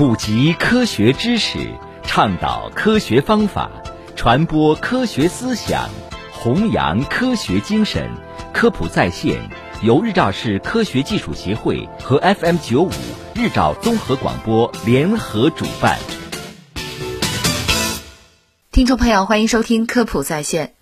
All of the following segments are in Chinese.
普及科学知识，倡导科学方法，传播科学思想，弘扬科学精神。科普在线由日照市科学技术协会和 FM 九五日照综合广播联合主办。听众朋友，欢迎收听科普在线。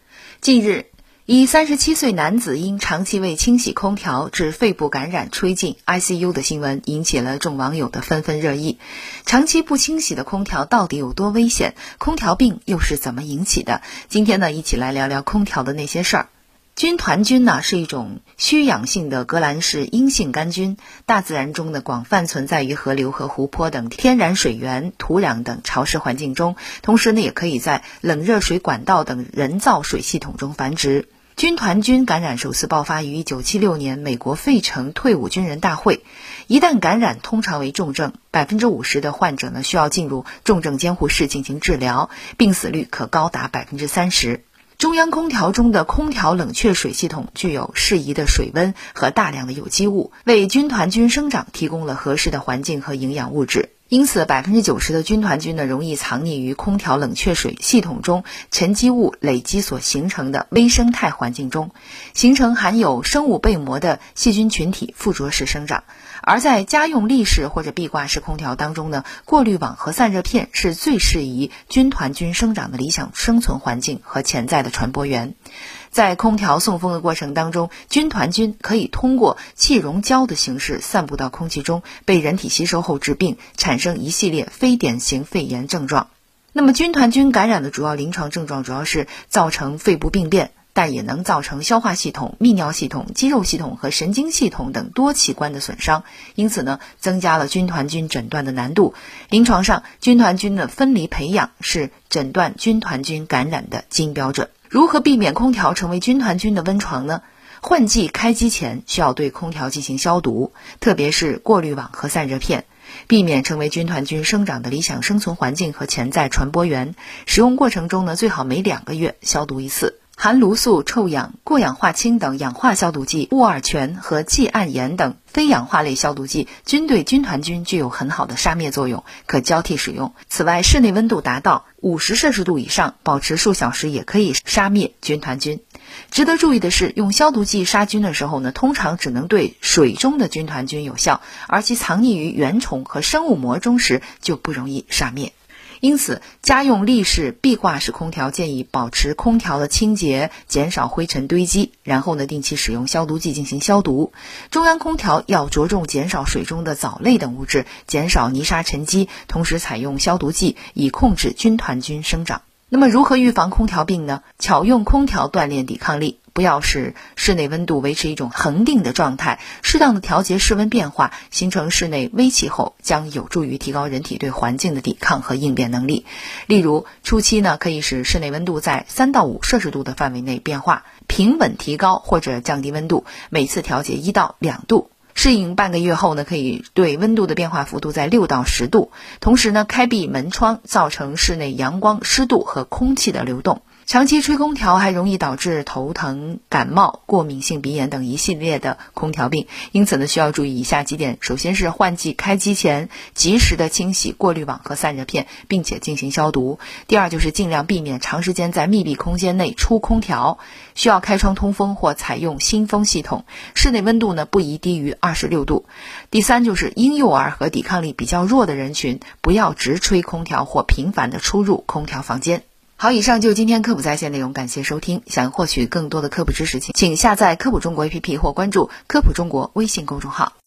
近日。一三十七岁男子因长期未清洗空调致肺部感染吹进 ICU 的新闻引起了众网友的纷纷热议。长期不清洗的空调到底有多危险？空调病又是怎么引起的？今天呢，一起来聊聊空调的那些事儿。军团菌呢是一种需氧性的革兰氏阴性杆菌，大自然中的广泛存在于河流和湖泊等天然水源、土壤等潮湿环境中，同时呢也可以在冷热水管道等人造水系统中繁殖。军团菌感染首次爆发于1976年美国费城退伍军人大会，一旦感染，通常为重症，百分之五十的患者呢需要进入重症监护室进行治疗，病死率可高达百分之三十。中央空调中的空调冷却水系统具有适宜的水温和大量的有机物，为军团菌生长提供了合适的环境和营养物质。因此，百分之九十的军团菌呢，容易藏匿于空调冷却水系统中沉积物累积所形成的微生态环境中，形成含有生物被膜的细菌群体附着式生长。而在家用立式或者壁挂式空调当中呢，过滤网和散热片是最适宜军团菌生长的理想生存环境和潜在的传播源。在空调送风的过程当中，军团菌可以通过气溶胶的形式散布到空气中，被人体吸收后致病，产生一系列非典型肺炎症状。那么，军团菌感染的主要临床症状主要是造成肺部病变。但也能造成消化系统、泌尿系统、肌肉系统和神经系统等多器官的损伤，因此呢，增加了军团菌诊断的难度。临床上，军团菌的分离培养是诊断军团菌感染的金标准。如何避免空调成为军团菌的温床呢？换季开机前需要对空调进行消毒，特别是过滤网和散热片，避免成为军团菌生长的理想生存环境和潜在传播源。使用过程中呢，最好每两个月消毒一次。含卤素、臭氧、过氧化氢等氧化消毒剂、沃尔泉和季铵盐等非氧化类消毒剂，均对军团菌具有很好的杀灭作用，可交替使用。此外，室内温度达到五十摄氏度以上，保持数小时也可以杀灭军团菌。值得注意的是，用消毒剂杀菌的时候呢，通常只能对水中的军团菌有效，而其藏匿于原虫和生物膜中时就不容易杀灭。因此，家用立式壁挂式空调建议保持空调的清洁，减少灰尘堆积，然后呢，定期使用消毒剂进行消毒。中央空调要着重减少水中的藻类等物质，减少泥沙沉积，同时采用消毒剂以控制军团菌生长。那么，如何预防空调病呢？巧用空调锻炼抵抗力。不要使室内温度维持一种恒定的状态，适当的调节室温变化，形成室内微气候，将有助于提高人体对环境的抵抗和应变能力。例如，初期呢，可以使室内温度在三到五摄氏度的范围内变化，平稳提高或者降低温度，每次调节一到两度。适应半个月后呢，可以对温度的变化幅度在六到十度。同时呢，开闭门窗，造成室内阳光、湿度和空气的流动。长期吹空调还容易导致头疼、感冒、过敏性鼻炎等一系列的空调病，因此呢，需要注意以下几点：首先是换季开机前及时的清洗过滤网和散热片，并且进行消毒；第二就是尽量避免长时间在密闭空间内出空调，需要开窗通风或采用新风系统，室内温度呢不宜低于二十六度；第三就是婴幼儿和抵抗力比较弱的人群，不要直吹空调或频繁的出入空调房间。好，以上就是今天科普在线内容，感谢收听。想获取更多的科普知识，请请下载科普中国 APP 或关注科普中国微信公众号。